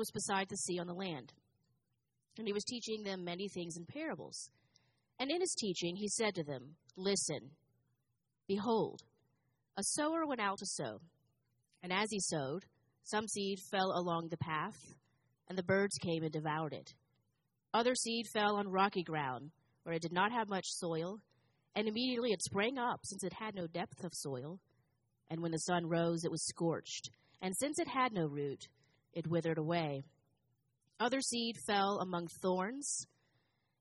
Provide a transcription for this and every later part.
was beside the sea on the land. And he was teaching them many things in parables. And in his teaching, he said to them, Listen, behold, a sower went out to sow. And as he sowed, some seed fell along the path, and the birds came and devoured it. Other seed fell on rocky ground, where it did not have much soil, and immediately it sprang up, since it had no depth of soil. And when the sun rose, it was scorched, and since it had no root, it withered away. Other seed fell among thorns,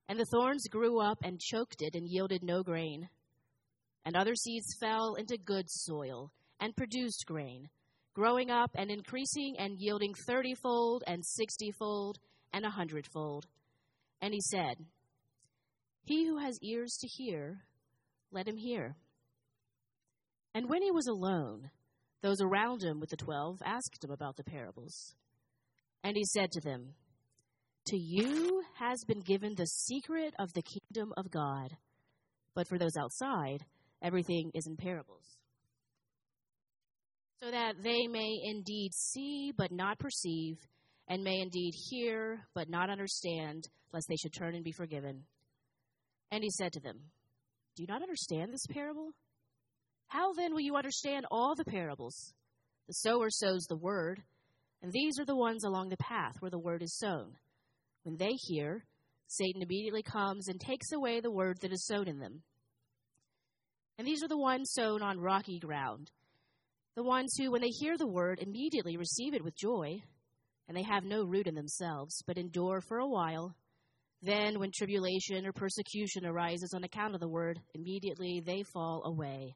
and the thorns grew up and choked it and yielded no grain. And other seeds fell into good soil and produced grain, growing up and increasing and yielding thirtyfold and sixtyfold and a hundredfold. And he said, He who has ears to hear, let him hear. And when he was alone, those around him with the twelve asked him about the parables. And he said to them, To you has been given the secret of the kingdom of God, but for those outside, everything is in parables. So that they may indeed see but not perceive, and may indeed hear but not understand, lest they should turn and be forgiven. And he said to them, Do you not understand this parable? How then will you understand all the parables? The sower sows the word, and these are the ones along the path where the word is sown. When they hear, Satan immediately comes and takes away the word that is sown in them. And these are the ones sown on rocky ground, the ones who, when they hear the word, immediately receive it with joy, and they have no root in themselves, but endure for a while. Then, when tribulation or persecution arises on account of the word, immediately they fall away.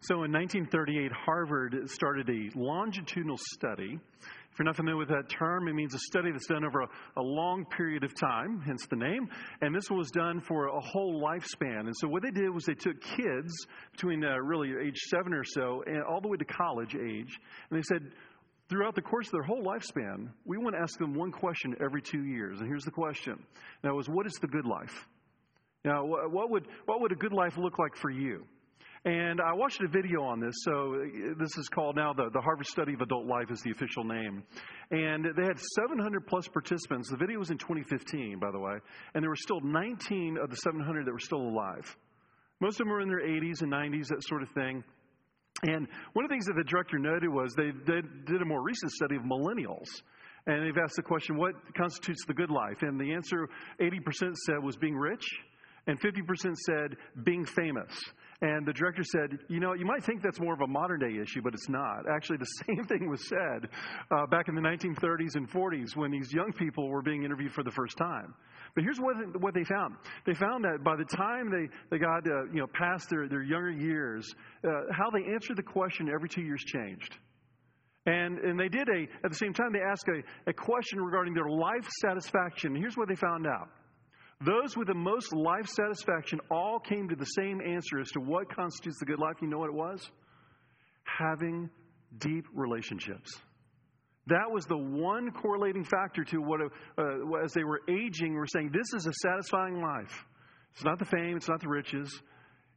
So in 1938, Harvard started a longitudinal study. If you're not familiar with that term, it means a study that's done over a, a, long period of time, hence the name. And this was done for a whole lifespan. And so what they did was they took kids between uh, really age seven or so and all the way to college age, and they said, throughout the course of their whole lifespan, we want to ask them one question every two years. And here's the question. Now, was what is the good life? Now, what would, what would a good life look like for you? And I watched a video on this. So uh, this is called now the, the Harvard Study of Adult Life is the official name. And they had 700 plus participants. The video was in 2015, by the way. And there were still 19 of the 700 that were still alive. Most of them were in their 80s and 90s, that sort of thing. And one of the things that the director noted was they, they did a more recent study of millennials. And they've asked the question, what constitutes the good life? And the answer 80% said was being rich, and 50% said being famous. And the director said, You know, you might think that's more of a modern day issue, but it's not. Actually, the same thing was said uh, back in the 1930s and 40s when these young people were being interviewed for the first time. But here's what, what they found. They found that by the time they, they got uh, you know, past their, their younger years, uh, how they answered the question every two years changed. And, and they did a, at the same time, they asked a, a question regarding their life satisfaction. Here's what they found out those with the most life satisfaction all came to the same answer as to what constitutes the good life. You know what it was? Having deep relationships. That was the one correlating factor to what, uh, as they were aging, we're saying this is a satisfying life. It's not the fame, it's not the riches,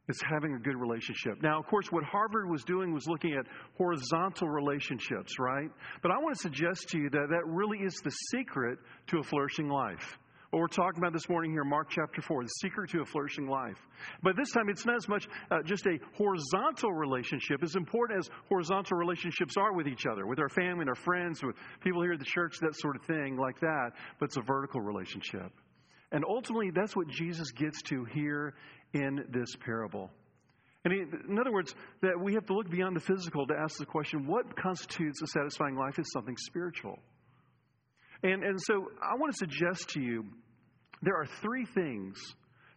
it's having a good relationship. Now, of course, what Harvard was doing was looking at horizontal relationships, right? But I want to suggest to you that that really is the secret to a flourishing life what we're talking about this morning here, Mark chapter 4, the secret to a flourishing life. But this time, it's not as much uh, just a horizontal relationship, as important as horizontal relationships are with each other, with our family and our friends, with people here at the church, that sort of thing, like that. But it's a vertical relationship. And ultimately, that's what Jesus gets to here in this parable. And in other words, that we have to look beyond the physical to ask the question what constitutes a satisfying life is something spiritual. And, and so I want to suggest to you there are three things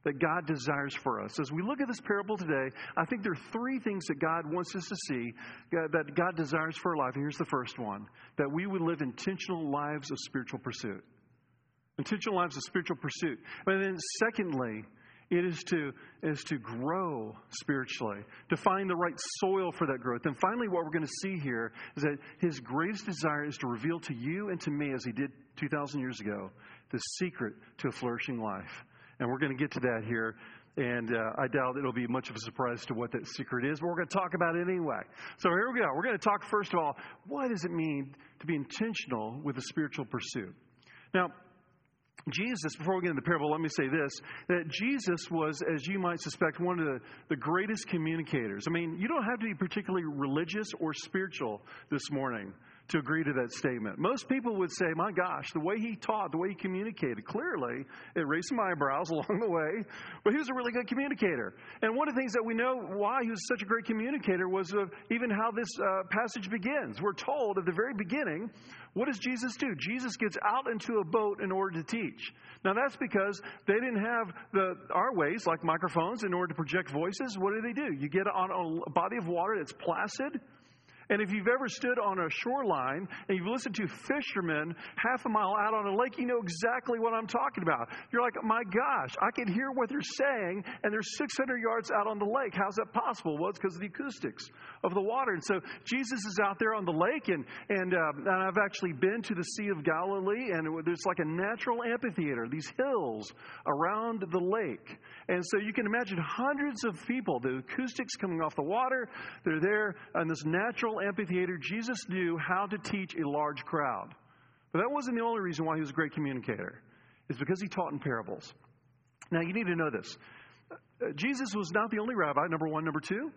that God desires for us. As we look at this parable today, I think there are three things that God wants us to see uh, that God desires for our life. And here's the first one that we would live intentional lives of spiritual pursuit. Intentional lives of spiritual pursuit. And then, secondly, it is to, is to grow spiritually, to find the right soil for that growth. And finally, what we're going to see here is that his greatest desire is to reveal to you and to me, as he did 2,000 years ago, the secret to a flourishing life. And we're going to get to that here. And uh, I doubt it'll be much of a surprise to what that secret is, but we're going to talk about it anyway. So here we go. We're going to talk, first of all, what does it mean to be intentional with a spiritual pursuit? Now, Jesus, before we get into the parable, let me say this that Jesus was, as you might suspect, one of the, the greatest communicators. I mean, you don't have to be particularly religious or spiritual this morning to agree to that statement. Most people would say, my gosh, the way he taught, the way he communicated, clearly, it raised some eyebrows along the way, but he was a really good communicator. And one of the things that we know why he was such a great communicator was even how this uh, passage begins. We're told at the very beginning, what does Jesus do? Jesus gets out into a boat in order to teach. Now that's because they didn't have the our ways like microphones in order to project voices. What do they do? You get on a body of water that's placid and if you've ever stood on a shoreline and you've listened to fishermen half a mile out on a lake, you know exactly what I'm talking about. You're like, my gosh, I can hear what they're saying, and they're 600 yards out on the lake. How's that possible? Well, it's because of the acoustics of the water. And so Jesus is out there on the lake, and, and, uh, and I've actually been to the Sea of Galilee, and there's like a natural amphitheater, these hills around the lake. And so you can imagine hundreds of people, the acoustics coming off the water, they're there in this natural amphitheater, Jesus knew how to teach a large crowd. But that wasn't the only reason why he was a great communicator. It's because he taught in parables. Now, you need to know this. Uh, Jesus was not the only rabbi, number one. Number two,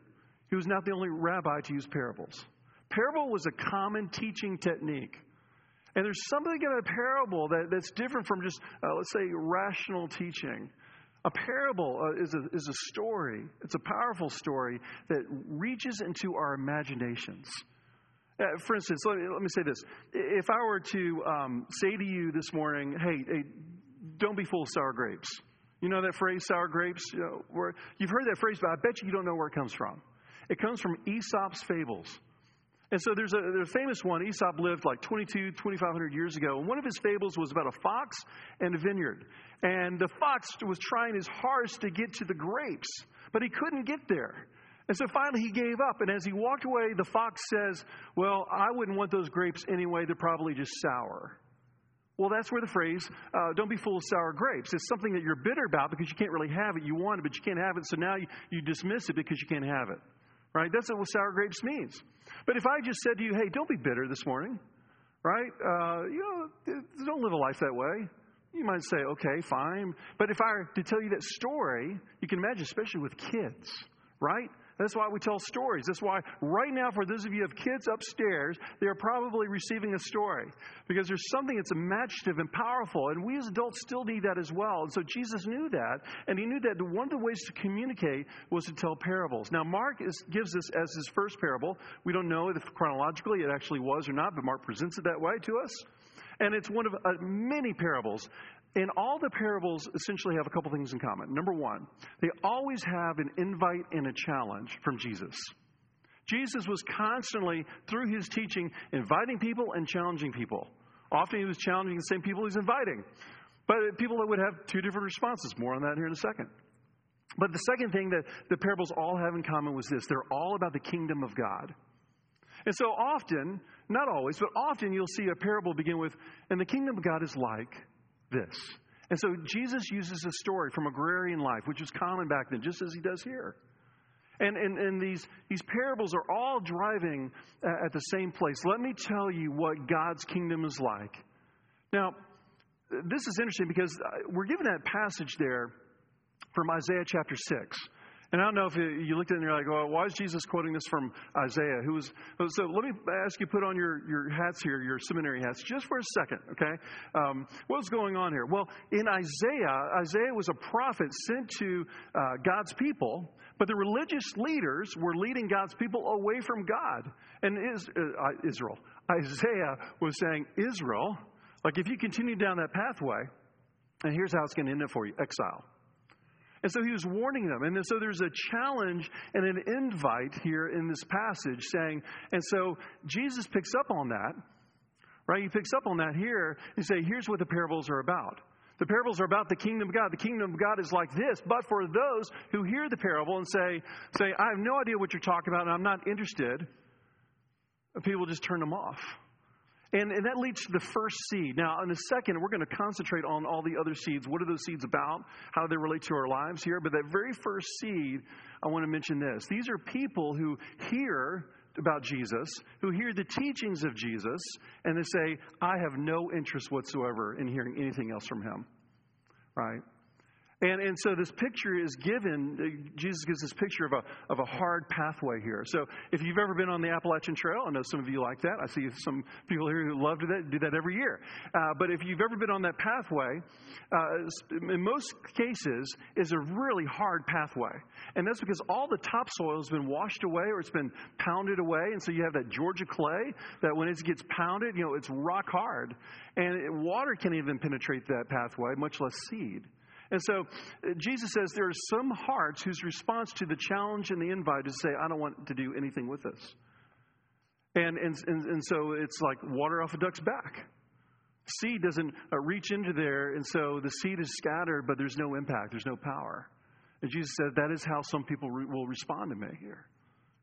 he was not the only rabbi to use parables. Parable was a common teaching technique. And there's something in a parable that, that's different from just, uh, let's say, rational teaching. A parable uh, is, a, is a story, it's a powerful story that reaches into our imaginations. Uh, for instance, let me, let me, say this. If I were to um, say to you this morning, hey, hey, don't be full of sour grapes. You know that phrase, sour grapes? You know, where, you've heard that phrase, but I bet you you don't know where it comes from. It comes from Aesop's fables. And so there's a, there's a famous one. Aesop lived like 22, 2,500 years ago. And one of his fables was about a fox and a vineyard. And the fox was trying his hardest to get to the grapes, but he couldn't get there. And so finally he gave up. And as he walked away, the fox says, Well, I wouldn't want those grapes anyway. They're probably just sour. Well, that's where the phrase, uh, don't be full of sour grapes. It's something that you're bitter about because you can't really have it. You want it, but you can't have it. So now you, you dismiss it because you can't have it. Right? That's what sour grapes means. But if I just said to you, hey, don't be bitter this morning, right? Uh, you know, don't live a life that way. You might say, okay, fine. But if I were to tell you that story, you can imagine, especially with kids, right? That's why we tell stories. That's why right now, for those of you who have kids upstairs, they're probably receiving a story because there's something that's imaginative and powerful, and we as adults still need that as well. And so Jesus knew that, and he knew that one of the ways to communicate was to tell parables. Now, Mark is, gives this as his first parable. We don't know if chronologically it actually was or not, but Mark presents it that way to us. And it's one of uh, many parables and all the parables essentially have a couple things in common. Number one, they always have an invite and a challenge from Jesus. Jesus was constantly, through his teaching, inviting people and challenging people. Often he was challenging the same people he's inviting. But people that would have two different responses. More on that here in a second. But the second thing that the parables all have in common was this they're all about the kingdom of God. And so often, not always, but often you'll see a parable begin with, and the kingdom of God is like this. And so Jesus uses a story from agrarian life, which was common back then, just as he does here. And, and, and these, these parables are all driving at the same place. Let me tell you what God's kingdom is like. Now, this is interesting because uh, we're given that passage there from Isaiah chapter 6. And I don't know if you looked at it and you're like, well, why is Jesus quoting this from Isaiah? Who was, so let me ask you put on your, your hats here, your seminary hats, just for a second, okay? Um, what's going on here? Well, in Isaiah, Isaiah was a prophet sent to uh, God's people, but the religious leaders were leading God's people away from God. And is, uh, Israel, Isaiah was saying, Israel, like if you continue down that pathway, and here's how it's going to end up for you exile. And so he was warning them. And so there's a challenge and an invite here in this passage saying, and so Jesus picks up on that, right? He picks up on that here and say, here's what the parables are about. The parables are about the kingdom of God. The kingdom of God is like this, but for those who hear the parable and say, say, I have no idea what you're talking about and I'm not interested, people just turn them off. And, and that leads to the first seed. Now, in a second, we're going to concentrate on all the other seeds. What are those seeds about? How do they relate to our lives here? But that very first seed, I want to mention this. These are people who hear about Jesus, who hear the teachings of Jesus, and they say, I have no interest whatsoever in hearing anything else from him. Right? And, and so this picture is given, uh, Jesus gives this picture of a, of a hard pathway here. So if you've ever been on the Appalachian Trail, I know some of you like that. I see some people here who love to that, do that every year. Uh, but if you've ever been on that pathway, uh, in most cases, is a really hard pathway. And that's because all the topsoil has been washed away or it's been pounded away. And so you have that Georgia clay that when it gets pounded, you know, it's rock hard. And water can't even penetrate that pathway, much less seed. And so uh, Jesus says there are some hearts whose response to the challenge and the invite is to say, I don't want to do anything with this. And, and, and, and so it's like water off a duck's back. Seed doesn't uh, reach into there, and so the seed is scattered, but there's no impact, there's no power. And Jesus said that is how some people re- will respond to me here,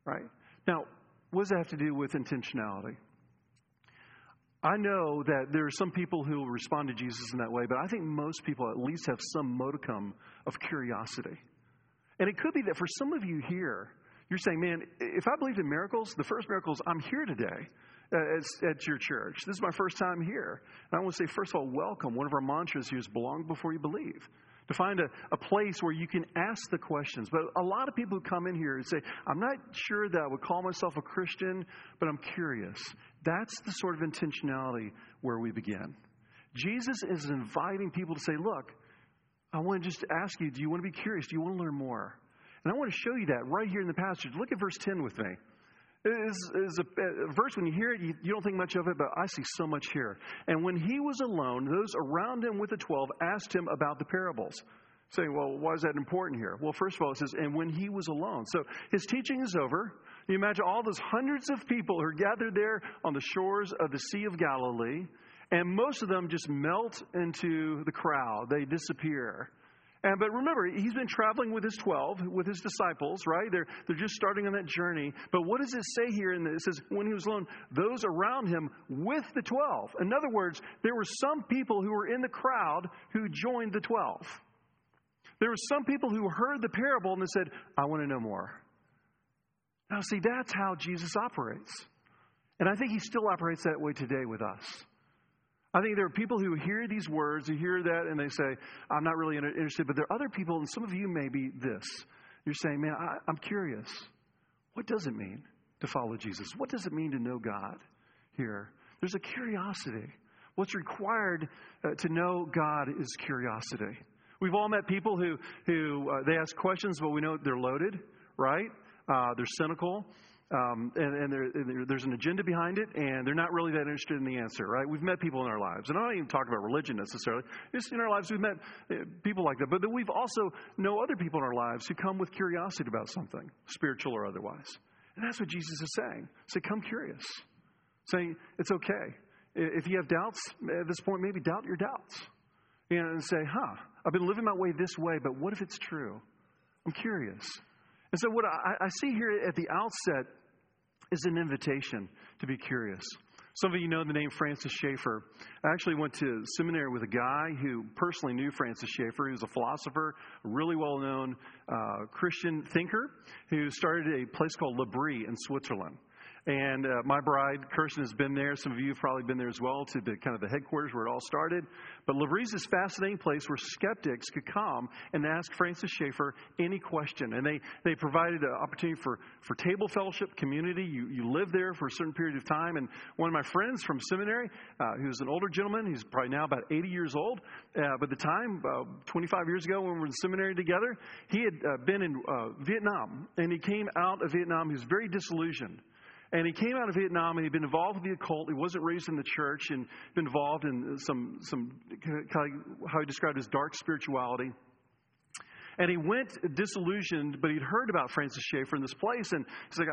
right? Now, what does that have to do with intentionality? I know that there are some people who respond to Jesus in that way, but I think most people at least have some modicum of curiosity. And it could be that for some of you here, you're saying, man, if I believed in miracles, the first miracle is I'm here today at, at your church. This is my first time here. And I want to say, first of all, welcome. One of our mantras here is belong before you believe. To find a, a place where you can ask the questions. But a lot of people who come in here and say, I'm not sure that I would call myself a Christian, but I'm curious. That's the sort of intentionality where we begin. Jesus is inviting people to say, Look, I want to just ask you, do you want to be curious? Do you want to learn more? And I want to show you that right here in the passage. Look at verse 10 with me. It is, is a, a, verse, when you hear it, you, you don't think much of it, but I see so much here. And when he was alone, those around him with the twelve asked him about the parables. Saying, well, why is that important here? Well, first of all, it says, and when he was alone. So his teaching is over. You imagine all those hundreds of people who are gathered there on the shores of the Sea of Galilee, and most of them just melt into the crowd. They disappear. And, but remember, he's been traveling with his 12, with his disciples, right? They're, they're just starting on that journey. But what does it say here? The, it says, when he was alone, those around him with the 12. In other words, there were some people who were in the crowd who joined the 12. There were some people who heard the parable and they said, I want to know more. Now, see, that's how Jesus operates. And I think he still operates that way today with us. I think there are people who hear these words, who hear that, and they say, I'm not really interested. But there are other people, and some of you may be this. You're saying, man, I, I'm curious. What does it mean to follow Jesus? What does it mean to know God here? There's a curiosity. What's required uh, to know God is curiosity. We've all met people who, who uh, they ask questions, but we know they're loaded, right? Uh, they're cynical. Um, and, and, there, and, there's an agenda behind it, and they're not really that interested in the answer, right? We've met people in our lives, and I'm not even talking about religion necessarily. Just in our lives, we've met uh, people like that, but we've also know other people in our lives who come with curiosity about something, spiritual or otherwise. And that's what Jesus is saying. Say, come curious. Saying it's okay. If you have doubts at this point, maybe doubt your doubts. And say, huh, I've been living my way this way, but what if it's true? I'm curious. And so, what I, I see here at the outset is an invitation to be curious. Some of you know the name Francis Schaeffer. I actually went to seminary with a guy who personally knew Francis Schaeffer. He was a philosopher, a really well known uh, Christian thinker who started a place called L'Abri in Switzerland. And uh, my bride, Kirsten, has been there. Some of you have probably been there as well to the kind of the headquarters where it all started. But L'Abri's is a fascinating place where skeptics could come and ask Francis Schaeffer any question. And they, they provided an opportunity for, for table fellowship, community. You, you live there for a certain period of time. And one of my friends from seminary, uh, who's an older gentleman, he's probably now about 80 years old. Uh, but the time, uh, 25 years ago when we were in seminary together, he had uh, been in uh, Vietnam. And he came out of Vietnam. He was very disillusioned. And he came out of Vietnam and he'd been involved with the occult. He wasn't raised in the church and been involved in some, some how he described as dark spirituality. And he went disillusioned, but he'd heard about Francis Schaeffer in this place. And he's like,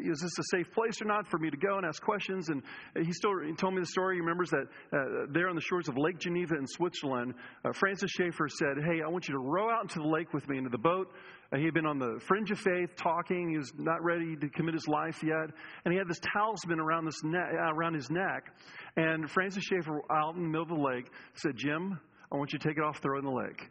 Is this a safe place or not for me to go and ask questions? And he, still, he told me the story. He remembers that uh, there on the shores of Lake Geneva in Switzerland, uh, Francis Schaeffer said, Hey, I want you to row out into the lake with me into the boat. Uh, he had been on the fringe of faith, talking. He was not ready to commit his life yet, and he had this talisman around this neck, uh, around his neck. And Francis Schaeffer, out in the middle of the lake, said, "Jim, I want you to take it off, throw it in the lake."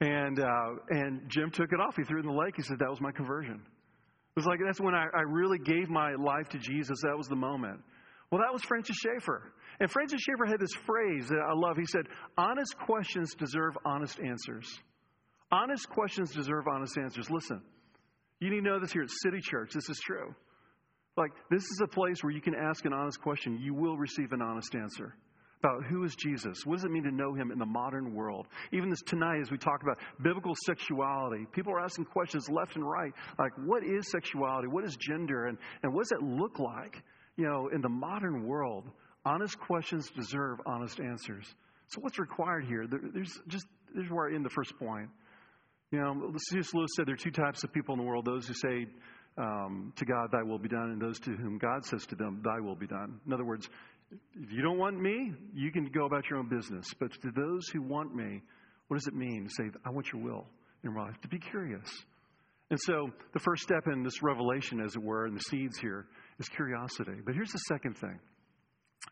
And uh, and Jim took it off. He threw it in the lake. He said, "That was my conversion." It was like that's when I, I really gave my life to Jesus. That was the moment. Well, that was Francis Schaeffer. And Francis Schaeffer had this phrase that I love. He said, Honest questions deserve honest answers. Honest questions deserve honest answers. Listen, you need to know this here at City Church. This is true. Like, this is a place where you can ask an honest question. You will receive an honest answer about who is Jesus? What does it mean to know him in the modern world? Even this tonight, as we talk about biblical sexuality, people are asking questions left and right, like what is sexuality? What is gender? And, and what does it look like? You know, in the modern world, honest questions deserve honest answers. So what's required here? There, there's just, there's where I end the first point. You know, C.S. Lewis said there are two types of people in the world those who say um, to God, Thy will be done, and those to whom God says to them, Thy will be done. In other words, if you don't want me, you can go about your own business. But to those who want me, what does it mean to say, I want your will in my life? To be curious. And so the first step in this revelation, as it were, in the seeds here, is curiosity. But here's the second thing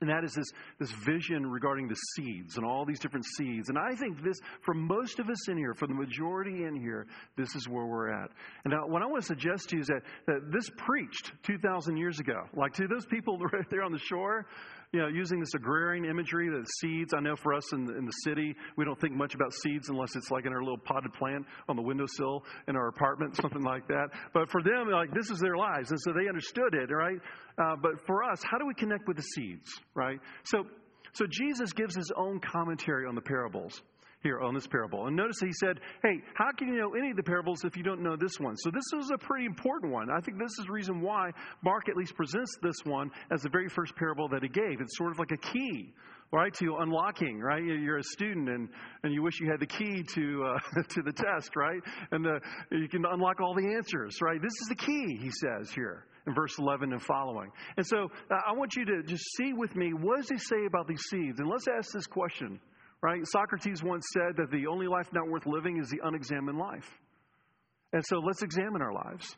and that is this, this vision regarding the seeds and all these different seeds. And I think this, for most of us in here, for the majority in here, this is where we're at. And now, what I want to suggest to you is that, that this preached 2,000 years ago. Like to those people right there on the shore, you know, using this agrarian imagery, the seeds. I know for us in the, in the city, we don't think much about seeds unless it's like in our little potted plant on the windowsill in our apartment, something like that. But for them, like this is their lives, and so they understood it, right? Uh, but for us, how do we connect with the seeds, right? So, so Jesus gives his own commentary on the parables here on this parable. And notice he said, Hey, how can you know any of the parables if you don't know this one? So this is a pretty important one. I think this is the reason why Mark at least presents this one as the very first parable that he gave. It's sort of like a key. Right to unlocking, right? You're a student and, and you wish you had the key to uh, to the test, right? And the, you can unlock all the answers, right? This is the key, he says here in verse 11 and following. And so uh, I want you to just see with me what does he say about these seeds? And let's ask this question Right? Socrates once said that the only life not worth living is the unexamined life. And so let's examine our lives.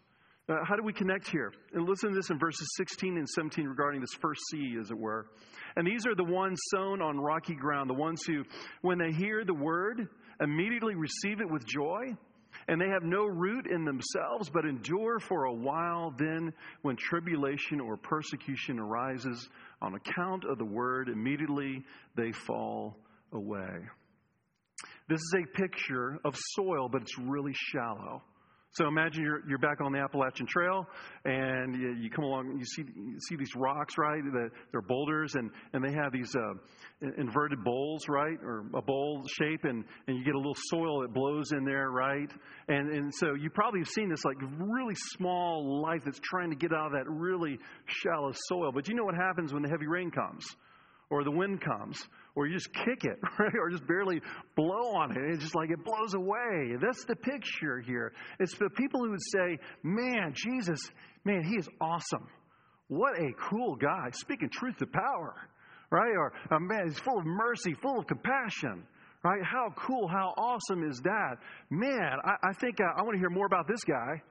Uh, how do we connect here? And listen to this in verses 16 and 17 regarding this first seed, as it were. And these are the ones sown on rocky ground, the ones who, when they hear the word, immediately receive it with joy. And they have no root in themselves, but endure for a while. Then, when tribulation or persecution arises on account of the word, immediately they fall away. This is a picture of soil, but it's really shallow. So imagine you're, you're back on the Appalachian Trail and you, you come along and you see, you see these rocks, right? The, they're boulders and, and they have these uh, inverted bowls, right? Or a bowl shape and, and you get a little soil that blows in there, right? And, and so you probably have seen this like really small life that's trying to get out of that really shallow soil. But you know what happens when the heavy rain comes? or the wind comes, or you just kick it, right? or just barely blow on it. It's just like it blows away. That's the picture here. It's the people who would say, Man, Jesus, man, he is awesome. What a cool guy, speaking truth to power, right? Or, man, he's full of mercy, full of compassion. Right? How cool, how awesome is that? Man, I, I think I, I want to hear more about this guy.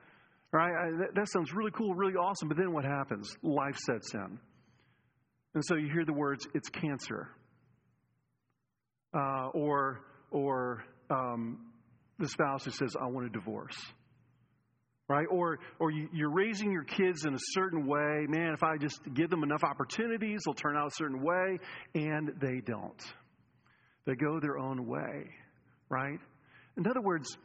Right? That, that sounds really cool, really awesome. But then what happens? Life sets in. And so you hear the words, it's cancer. Uh, or or um, the spouse who says, I want a divorce. Right? Or, or you, you're raising your kids in a certain way. Man, if I just give them enough opportunities, they'll turn out a certain way. And they don't. They go their own way. Right? In other words,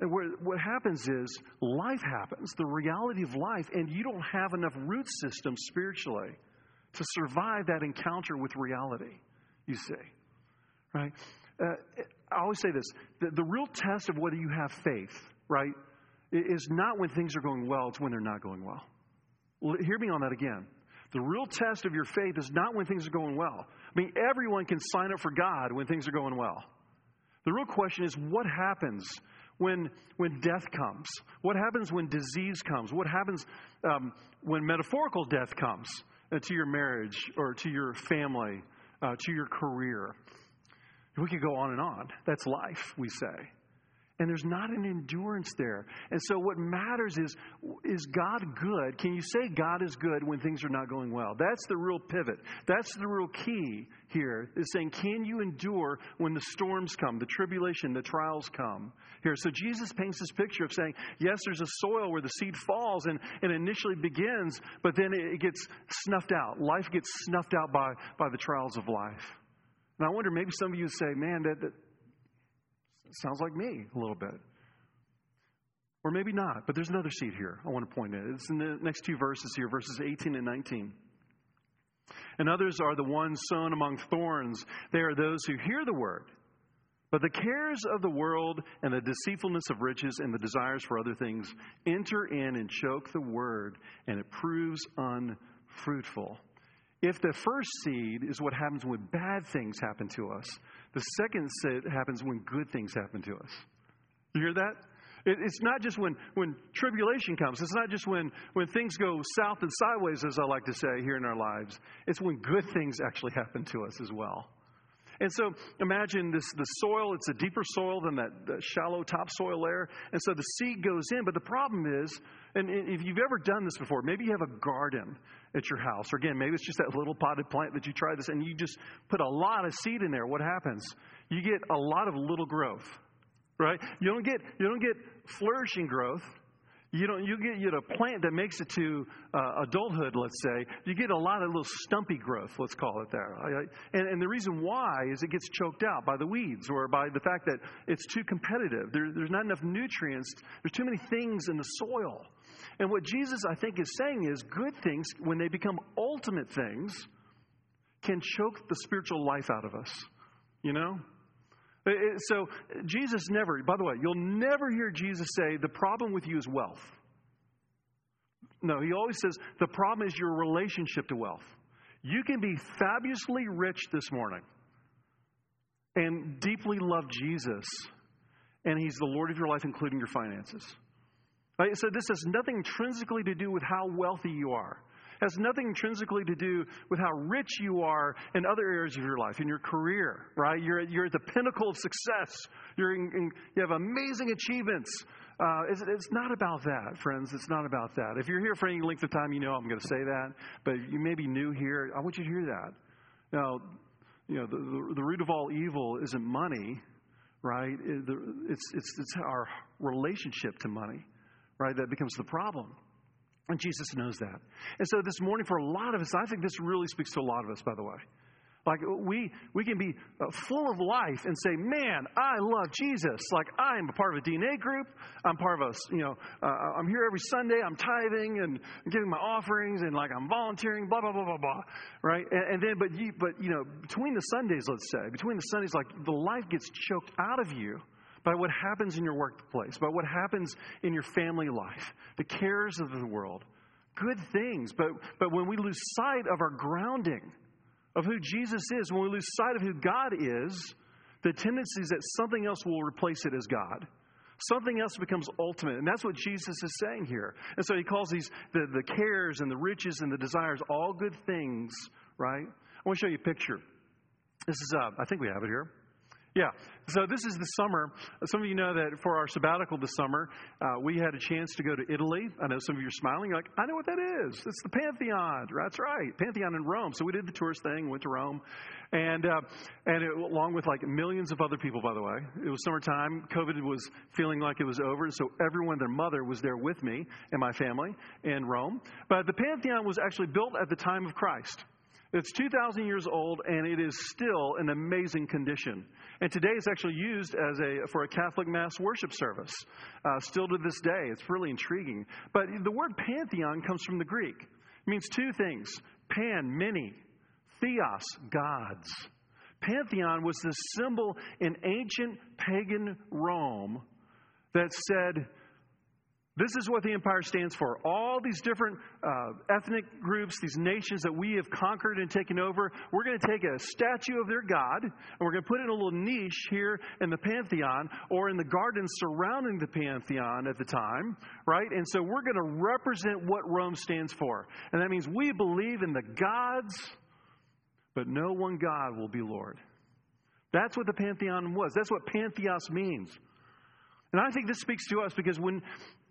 what happens is life happens, the reality of life, and you don't have enough root system spiritually to survive that encounter with reality, you see. Right? Uh, I always say this the, the real test of whether you have faith, right, is not when things are going well, it's when they're not going well. Hear me on that again. The real test of your faith is not when things are going well. I mean, everyone can sign up for God when things are going well. The real question is what happens when, when death comes? What happens when disease comes? What happens um, when metaphorical death comes uh, to your marriage or to your family, uh, to your career? We could go on and on. That's life, we say. And there's not an endurance there. And so what matters is is God good? Can you say God is good when things are not going well? That's the real pivot. That's the real key here is saying, can you endure when the storms come, the tribulation, the trials come? Here. So Jesus paints this picture of saying, yes, there's a soil where the seed falls and, and initially begins, but then it gets snuffed out. Life gets snuffed out by, by the trials of life. And I wonder, maybe some of you say, man, that, that sounds like me a little bit. Or maybe not, but there's another seed here I want to point at. It's in the next two verses here, verses 18 and 19. And others are the ones sown among thorns. They are those who hear the word. But the cares of the world and the deceitfulness of riches and the desires for other things enter in and choke the word, and it proves unfruitful. If the first seed is what happens when bad things happen to us, the second seed happens when good things happen to us. You hear that? It's not just when, when tribulation comes. It's not just when, when things go south and sideways, as I like to say here in our lives. It's when good things actually happen to us as well. And so imagine this the soil, it's a deeper soil than that, that shallow topsoil layer. And so the seed goes in. But the problem is, and if you've ever done this before, maybe you have a garden at your house. Or again, maybe it's just that little potted plant that you try this and you just put a lot of seed in there. What happens? You get a lot of little growth right? You don't get you don't get flourishing growth. You don't you get you a plant that makes it to uh, adulthood. Let's say you get a lot of little stumpy growth. Let's call it. Right? And, and the reason why is it gets choked out by the weeds or by the fact that it's too competitive. There, there's not enough nutrients. There's too many things in the soil. And what Jesus I think is saying is good things when they become ultimate things can choke the spiritual life out of us. You know, Uh, uh, so, Jesus never, by the way, you'll never hear Jesus say, the problem with you is wealth. No, he always says, the problem is your relationship to wealth. You can be fabulously rich this morning and deeply love Jesus, and he's the Lord of your life, including your finances. Right? So, this has nothing intrinsically to do with how wealthy you are has nothing intrinsically to do with how rich you are in other areas of your life, in your career, right? You're, you're at the pinnacle of success. You're in, in, you have amazing achievements. Uh, it's, it's, not about that, friends. It's not about that. If you're here for any length of time, you know I'm going to say that. But you may be new here. I want you to hear that. Now, you know, the, the, the root of all evil isn't money, right? It's, it's, it's our relationship to money, right? That becomes the problem. And Jesus knows that. And so this morning, for a lot of us, I think this really speaks to a lot of us, by the way. Like, we, we can be uh, full of life and say, man, I love Jesus. Like, I am a part of a DNA group. I'm part of a, you know, uh, I'm here every Sunday. I'm tithing and giving my offerings and, like, I'm volunteering, blah, blah, blah, blah, blah. Right? And, and then, but you, but, you know, between the Sundays, let's say, between the Sundays, like, the life gets choked out of you by what happens in your workplace, by what happens in your family life, the cares of the world. Good things. But, but when we lose sight of our grounding, of who Jesus is, when we lose sight of who God is, the tendency is that something else will replace it as God. Something else becomes ultimate. And that's what Jesus is saying here. And so he calls these the, the cares and the riches and the desires all good things, right? I want to show you a picture. This is, uh, I think we have it here. Yeah. So this is the summer. Some of you know that for our sabbatical this summer, uh, we had a chance to go to Italy. I know some of you are smiling. You're like, I know what that is. It's the Pantheon. That's right, Pantheon in Rome. So we did the tourist thing, went to Rome, and uh, and it, along with like millions of other people, by the way. It was summertime. COVID was feeling like it was over, so everyone, their mother, was there with me and my family in Rome. But the Pantheon was actually built at the time of Christ. It's 2,000 years old and it is still in amazing condition. And today it's actually used as a, for a Catholic Mass worship service, uh, still to this day. It's really intriguing. But the word pantheon comes from the Greek. It means two things pan, many, theos, gods. Pantheon was the symbol in ancient pagan Rome that said, This is what the empire stands for. All these different uh, ethnic groups, these nations that we have conquered and taken over, we're going to take a statue of their God and we're going to put it in a little niche here in the Pantheon or in the gardens surrounding the Pantheon at the time, right? And so we're going to represent what Rome stands for. And that means we believe in the gods, but no one God will be Lord. That's what the Pantheon was. That's what Pantheos means. And I think this speaks to us because when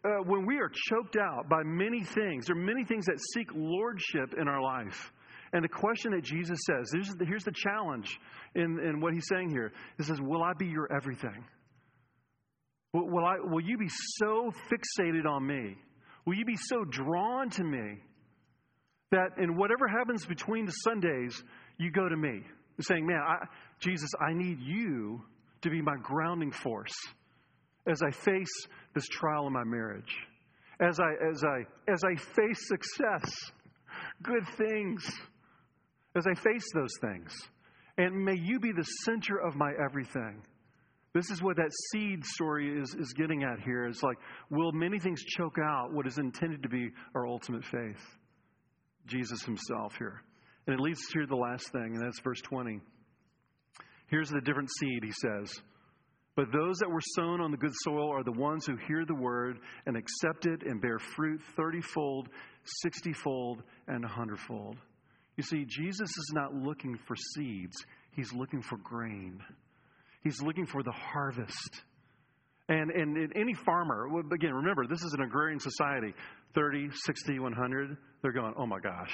uh, when we are choked out by many things, there are many things that seek lordship in our life. And the question that Jesus says, here's the, here's the challenge in, in what he's saying here. He says, Will I be your everything? Will, will, I, will you be so fixated on me? Will you be so drawn to me that in whatever happens between the Sundays, you go to me? Saying, Man, I, Jesus, I need you to be my grounding force as I face this trial in my marriage, as I, as I, as I face success, good things, as I face those things. And may you be the center of my everything. This is what that seed story is, is getting at here. It's like, will many things choke out what is intended to be our ultimate faith? Jesus himself here. And it leads to the last thing, and that's verse 20. Here's the different seed, he says. But those that were sown on the good soil are the ones who hear the word and accept it and bear fruit thirtyfold, sixtyfold, and a hundredfold. You see, Jesus is not looking for seeds, he's looking for grain. He's looking for the harvest. And, and, any farmer, again, remember, this is an agrarian society 30, 60, 100. They're going, oh my gosh,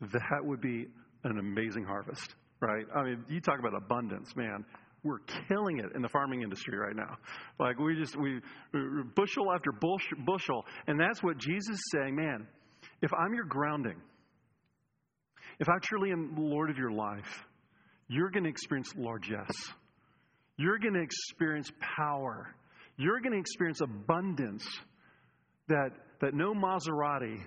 that would be an amazing harvest, right? I mean, you talk about abundance, man we're killing it in the farming industry right now. Like we just we bushel after bushel, and that's what Jesus is saying. Man, if I'm your grounding, if I truly am the Lord of your life, you're going to experience largesse. You're going to experience power. You're going to experience abundance that that no Maserati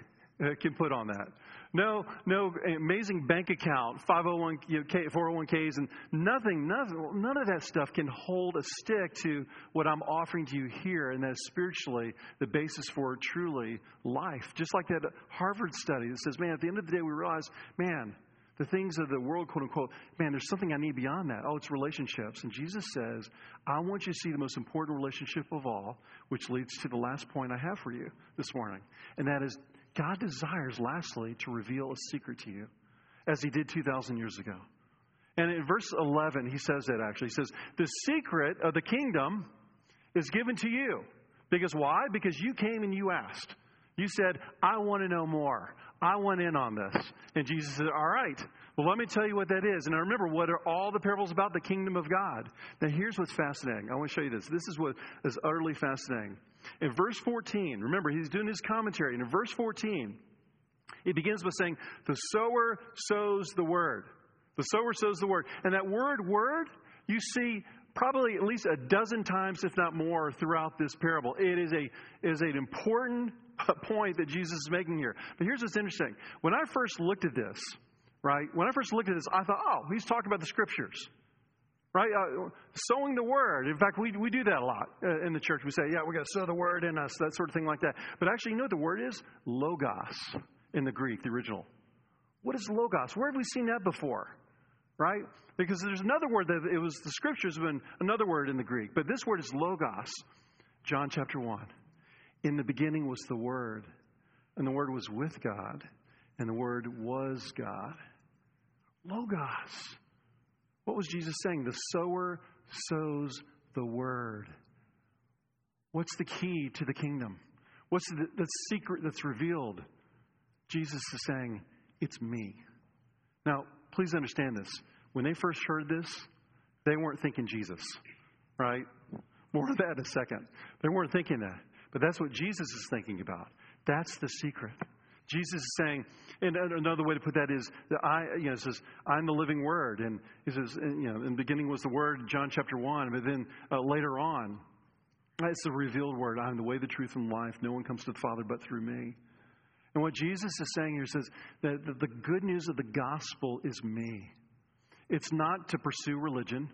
uh, can put on that. No, no amazing bank account, 501, you know, 401ks, and nothing, nothing, none of that stuff can hold a stick to what I'm offering to you here, and that's spiritually the basis for truly life. Just like that Harvard study that says, man, at the end of the day, we realize, man, the things of the world, quote unquote, man, there's something I need beyond that. Oh, it's relationships. And Jesus says, I want you to see the most important relationship of all, which leads to the last point I have for you this morning. And that is God desires, lastly, to reveal a secret to you, as he did 2,000 years ago. And in verse 11, he says that actually. He says, The secret of the kingdom is given to you. Because why? Because you came and you asked. You said, I want to know more. I want in on this. And Jesus said, All right, well, let me tell you what that is. And I remember what are all the parables about the kingdom of God. Now, here's what's fascinating. I want to show you this. This is what is utterly fascinating. In verse 14, remember, he's doing his commentary. And in verse 14, it begins by saying, The sower sows the word. The sower sows the word. And that word, word, you see probably at least a dozen times, if not more, throughout this parable. It is, a, is an important point that Jesus is making here. But here's what's interesting. When I first looked at this, right, when I first looked at this, I thought, oh, he's talking about the scriptures right? Uh, sowing the word. In fact, we, we do that a lot uh, in the church. We say, yeah, we're going to sow the word in us, that sort of thing like that. But actually, you know what the word is? Logos in the Greek, the original. What is logos? Where have we seen that before? Right? Because there's another word that it was, the scriptures been another word in the Greek, but this word is logos. John chapter 1. In the beginning was the Word, and the Word was with God, and the Word was God. Logos. What was Jesus saying? The sower sows the word. What's the key to the kingdom? What's the, the secret that's revealed? Jesus is saying, It's me. Now, please understand this. When they first heard this, they weren't thinking Jesus, right? More of that in a second. They weren't thinking that. But that's what Jesus is thinking about. That's the secret. Jesus is saying, and another way to put that is that I, you know, says, I'm the living word. And he says, you know, in the beginning was the word, John chapter 1. But then uh, later on, it's the revealed word. I'm the way, the truth, and life. No one comes to the Father but through me. And what Jesus is saying here says that the good news of the gospel is me. It's not to pursue religion.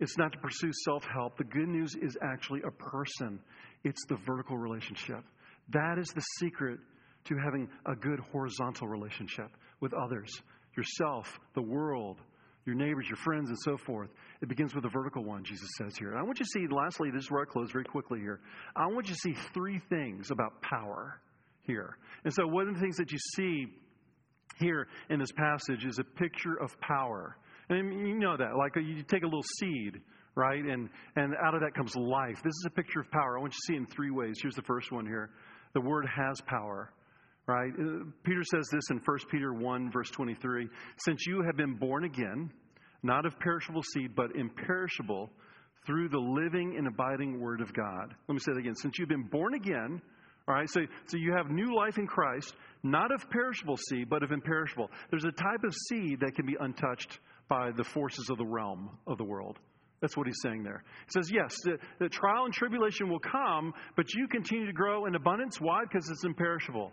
It's not to pursue self help. The good news is actually a person, it's the vertical relationship. That is the secret to having a good horizontal relationship with others, yourself, the world, your neighbors, your friends, and so forth. It begins with a vertical one, Jesus says here. And I want you to see, lastly, this is where I close very quickly here. I want you to see three things about power here. And so, one of the things that you see here in this passage is a picture of power. And you know that, like you take a little seed, right? And, and out of that comes life. This is a picture of power. I want you to see it in three ways. Here's the first one here the word has power right? Uh, Peter says this in 1 Peter 1, verse 23 Since you have been born again, not of perishable seed, but imperishable, through the living and abiding Word of God. Let me say that again. Since you've been born again, all right, so, so you have new life in Christ, not of perishable seed, but of imperishable. There's a type of seed that can be untouched by the forces of the realm of the world. That's what he's saying there. He says, yes, the, the trial and tribulation will come, but you continue to grow in abundance. Why? Because it's imperishable.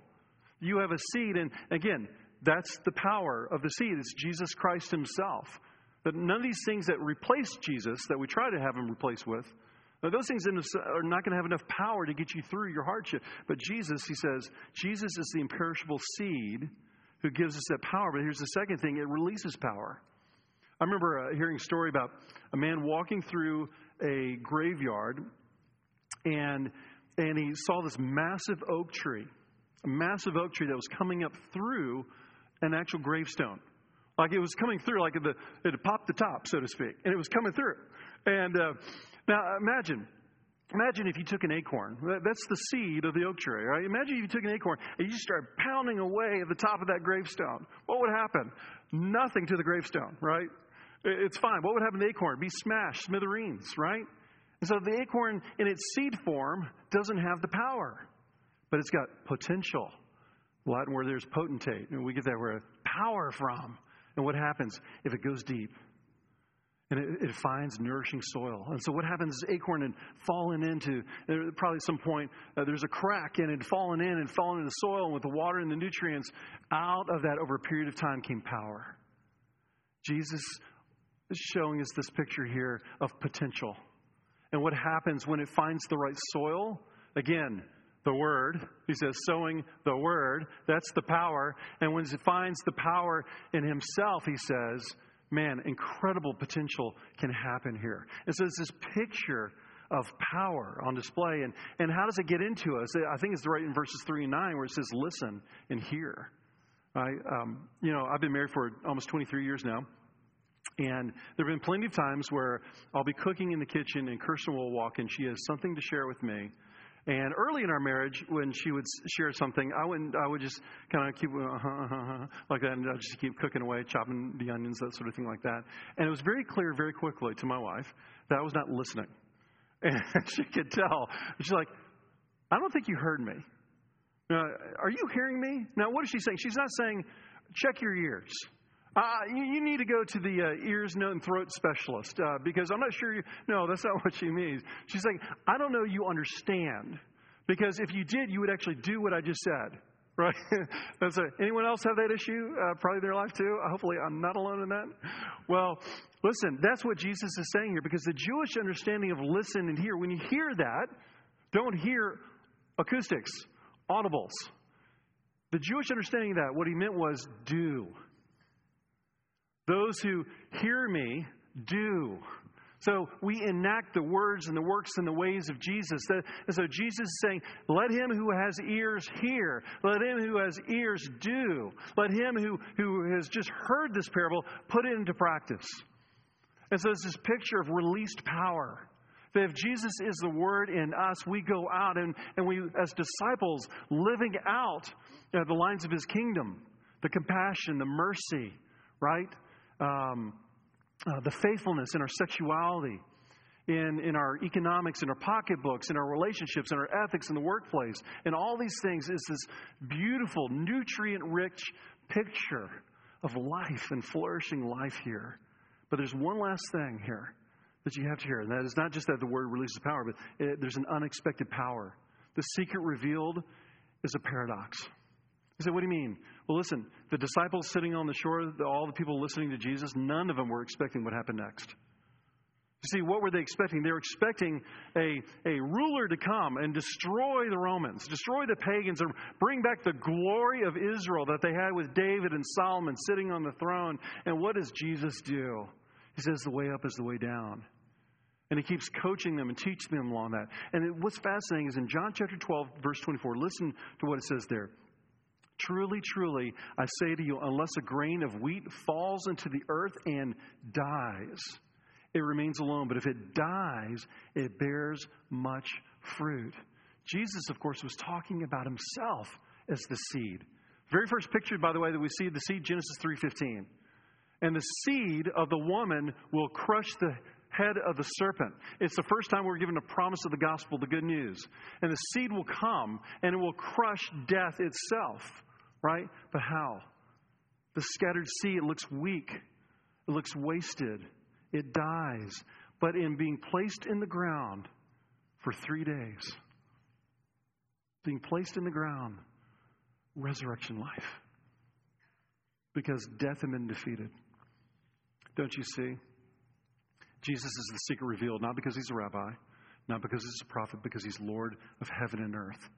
You have a seed, and again, that's the power of the seed. It's Jesus Christ Himself. But none of these things that replace Jesus, that we try to have Him replace with, now, those things are not going to have enough power to get you through your hardship. But Jesus, He says, Jesus is the imperishable seed who gives us that power. But here's the second thing it releases power. I remember uh, hearing a story about a man walking through a graveyard, and, and he saw this massive oak tree a massive oak tree that was coming up through an actual gravestone. Like it was coming through, like the, it had popped the top, so to speak, and it was coming through. And uh, now imagine, imagine if you took an acorn. That's the seed of the oak tree, right? Imagine if you took an acorn and you just started pounding away at the top of that gravestone. What would happen? Nothing to the gravestone, right? It's fine. What would happen to the acorn? Be smashed, smithereens, right? And so the acorn in its seed form doesn't have the power but it's got potential. Latin word there's potentate, and we get that word power from. And what happens if it goes deep? And it, it, finds nourishing soil. And so what happens is acorn had fallen into, probably some point, uh, there's a crack and it had fallen in and fallen into the soil, and with the water and the nutrients, out of that over a period of time came power. Jesus is showing us this picture here of potential. And what happens when it finds the right soil? Again, the Word. He says, sowing the Word. That's the power. And when he finds the power in himself, he says, man, incredible potential can happen here. And so it's this picture of power on display. And, and how does it get into us? I think it's right in verses 3 and 9 where it says, listen and hear. I, um, you know, I've been married for almost 23 years now. And there have been plenty of times where I'll be cooking in the kitchen and Kirsten will walk in. She has something to share with me and early in our marriage, when she would share something, I would I would just kind of keep uh, uh, uh, like that, and I'd just keep cooking away, chopping the onions, that sort of thing, like that. And it was very clear, very quickly to my wife that I was not listening, and she could tell. She's like, "I don't think you heard me. Uh, are you hearing me?" Now, what is she saying? She's not saying, "Check your ears." Uh, you, you, need to go to the uh, ears, nose, and throat specialist uh, because I'm not sure you. No, that's not what she means. She's like, I don't know you understand because if you did, you would actually do what I just said. Right? that's a, anyone else have that issue? Uh, probably their life too. Hopefully, I'm not alone in that. Well, listen, that's what Jesus is saying here because the Jewish understanding of listen and hear, when you hear that, don't hear acoustics, audibles. The Jewish understanding of that, what he meant was do. Those who hear me do. So we enact the words and the works and the ways of Jesus. And so Jesus is saying, Let him who has ears hear. Let him who has ears do. Let him who, who has just heard this parable put it into practice. And so it's this picture of released power. That if Jesus is the Word in us, we go out and, and we, as disciples, living out you know, the lines of His kingdom, the compassion, the mercy, right? Um, uh, the faithfulness in our sexuality, in, in our economics, in our pocketbooks, in our relationships, in our ethics in the workplace. And all these things is this beautiful, nutrient rich picture of life and flourishing life here. But there's one last thing here that you have to hear, and that is not just that the word releases power, but it, there's an unexpected power. The secret revealed is a paradox. You said, what do you mean? Well, listen, the disciples sitting on the shore, all the people listening to Jesus, none of them were expecting what happened next. You see, what were they expecting? They were expecting a, a ruler to come and destroy the Romans, destroy the pagans, and bring back the glory of Israel that they had with David and Solomon sitting on the throne. And what does Jesus do? He says, The way up is the way down. And he keeps coaching them and teaching them along that. And what's fascinating is in John chapter 12, verse 24, listen to what it says there. Truly, truly, I say to you, unless a grain of wheat falls into the earth and dies, it remains alone. But if it dies, it bears much fruit. Jesus, of course, was talking about himself as the seed. Very first picture, by the way, that we see the seed, Genesis 3.15. And the seed of the woman will crush the head of the serpent. It's the first time we're given a promise of the gospel, the good news. And the seed will come and it will crush death itself, right? But how? The scattered seed, it looks weak, it looks wasted, it dies. But in being placed in the ground for three days, being placed in the ground, resurrection life. Because death had been defeated. Don't you see? Jesus is the secret revealed, not because he's a rabbi, not because he's a prophet, because he's Lord of heaven and earth.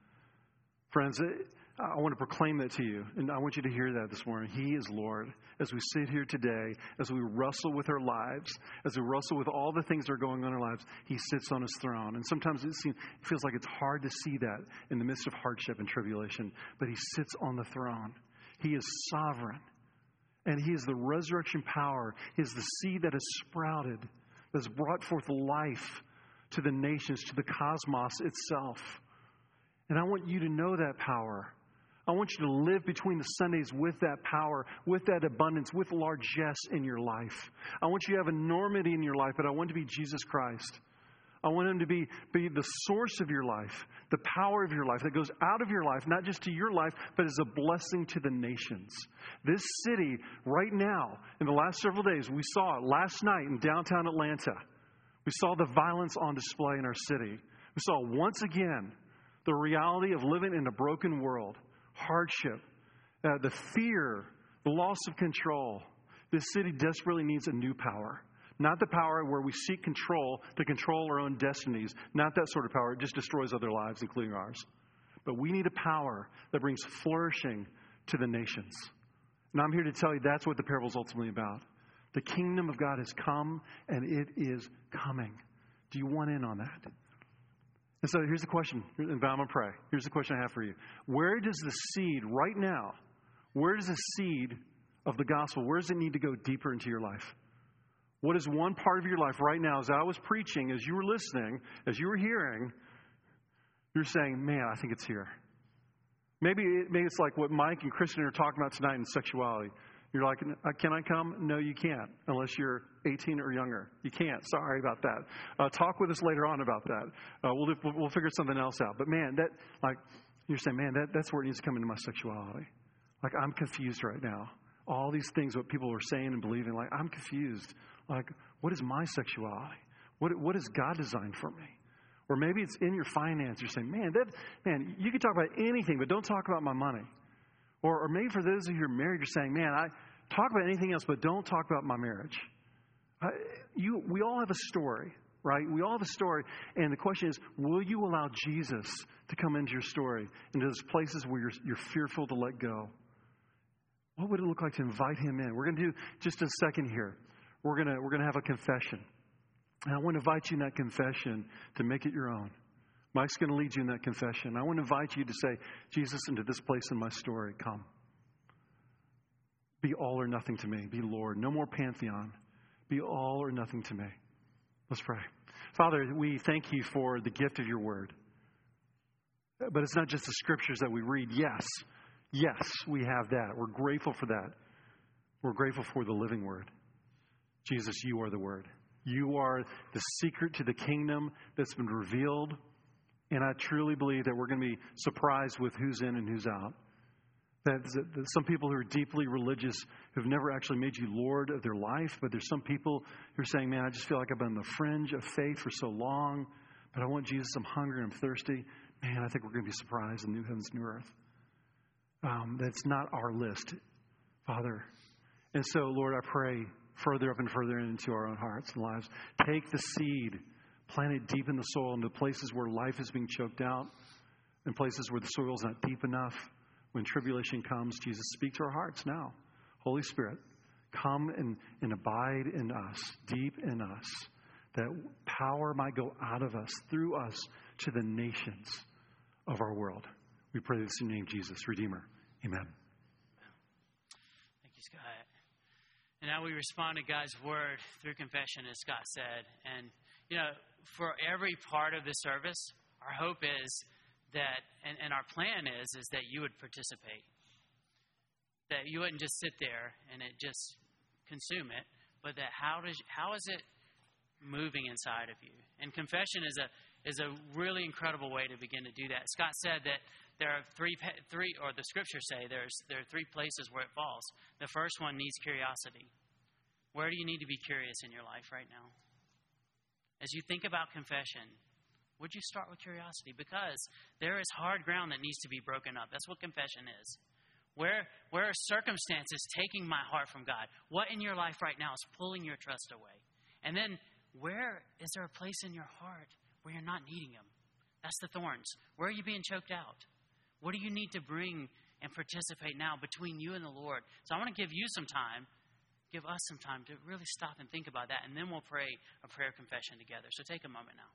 Friends, I want to proclaim that to you, and I want you to hear that this morning. He is Lord. As we sit here today, as we wrestle with our lives, as we wrestle with all the things that are going on in our lives, He sits on His throne. And sometimes it, seems, it feels like it's hard to see that in the midst of hardship and tribulation, but He sits on the throne. He is sovereign, and He is the resurrection power. He is the seed that has sprouted that's brought forth life to the nations, to the cosmos itself. And I want you to know that power. I want you to live between the Sundays with that power, with that abundance, with largesse in your life. I want you to have enormity in your life, but I want to be Jesus Christ. I want him to be, be the source of your life, the power of your life that goes out of your life, not just to your life, but as a blessing to the nations. This city, right now, in the last several days, we saw it last night in downtown Atlanta. We saw the violence on display in our city. We saw once again the reality of living in a broken world, hardship, uh, the fear, the loss of control. This city desperately needs a new power. Not the power where we seek control to control our own destinies. Not that sort of power. It just destroys other lives, including ours. But we need a power that brings flourishing to the nations. And I'm here to tell you that's what the parable is ultimately about. The kingdom of God has come and it is coming. Do you want in on that? And so here's the question, and I'm going to pray. Here's the question I have for you. Where does the seed, right now, where does the seed of the gospel, where does it need to go deeper into your life? What is one part of your life right now, as I was preaching, as you were listening, as you were hearing, you're saying, man, I think it's here. Maybe, maybe it's like what Mike and Kristen are talking about tonight in sexuality. You're like, uh, can I come? No, you can't, unless you're 18 or younger. You can't. Sorry about that. Uh, talk with us later on about that. Uh, we'll, we'll figure something else out. But man, that, like, you're saying, man, that, that's where it needs to come into my sexuality. Like, I'm confused right now. All these things, what people are saying and believing, like, I'm confused. Like, what is my sexuality? What, what has God designed for me? Or maybe it's in your finance. You're saying, man, that, man, you can talk about anything, but don't talk about my money. Or, or maybe for those of you who are married, you're saying, man, I talk about anything else, but don't talk about my marriage. Uh, you, we all have a story, right? We all have a story. And the question is, will you allow Jesus to come into your story, into those places where you're, you're fearful to let go? What would it look like to invite him in? We're going to do just a second here we're going we're gonna have a confession. And I want to invite you in that confession to make it your own. Mike's going to lead you in that confession. I want to invite you to say, Jesus, into this place in my story, come. Be all or nothing to me. Be Lord. No more pantheon. Be all or nothing to me. Let's pray. Father, we thank you for the gift of your word. But it's not just the scriptures that we read. Yes, yes, we have that. We're grateful for that. We're grateful for the living word. Jesus, you are the Word. You are the secret to the kingdom that's been revealed. And I truly believe that we're going to be surprised with who's in and who's out. That, some people who are deeply religious who've never actually made you Lord of their life, but there's some people who are saying, Man, I just feel like I've been on the fringe of faith for so long, but I want Jesus. I'm hungry, I'm thirsty. Man, I think we're going to be surprised in new heavens, new earth. Um, that's not our list, Father. And so, Lord, I pray further up and further into our own hearts and lives. Take the seed, plant it deep in the soil into places where life is being choked out, in places where the soil is not deep enough. When tribulation comes, Jesus, speak to our hearts now. Holy Spirit, come and, and abide in us, deep in us, that power might go out of us, through us, to the nations of our world. We pray this in the name, of Jesus, Redeemer. Amen. Thank you, Scott. And now we respond to God's word through confession, as Scott said. And, you know, for every part of the service, our hope is that, and, and our plan is, is that you would participate. That you wouldn't just sit there and it just consume it, but that how does how is it moving inside of you? And confession is a is a really incredible way to begin to do that. Scott said that there are three three or the scriptures say there's there are three places where it falls. The first one needs curiosity. Where do you need to be curious in your life right now? As you think about confession, would you start with curiosity? Because there is hard ground that needs to be broken up. That's what confession is. Where, where are circumstances taking my heart from God? What in your life right now is pulling your trust away? And then, where is there a place in your heart where you're not needing Him? That's the thorns. Where are you being choked out? What do you need to bring and participate now between you and the Lord? So I want to give you some time, give us some time to really stop and think about that, and then we'll pray a prayer of confession together. So take a moment now.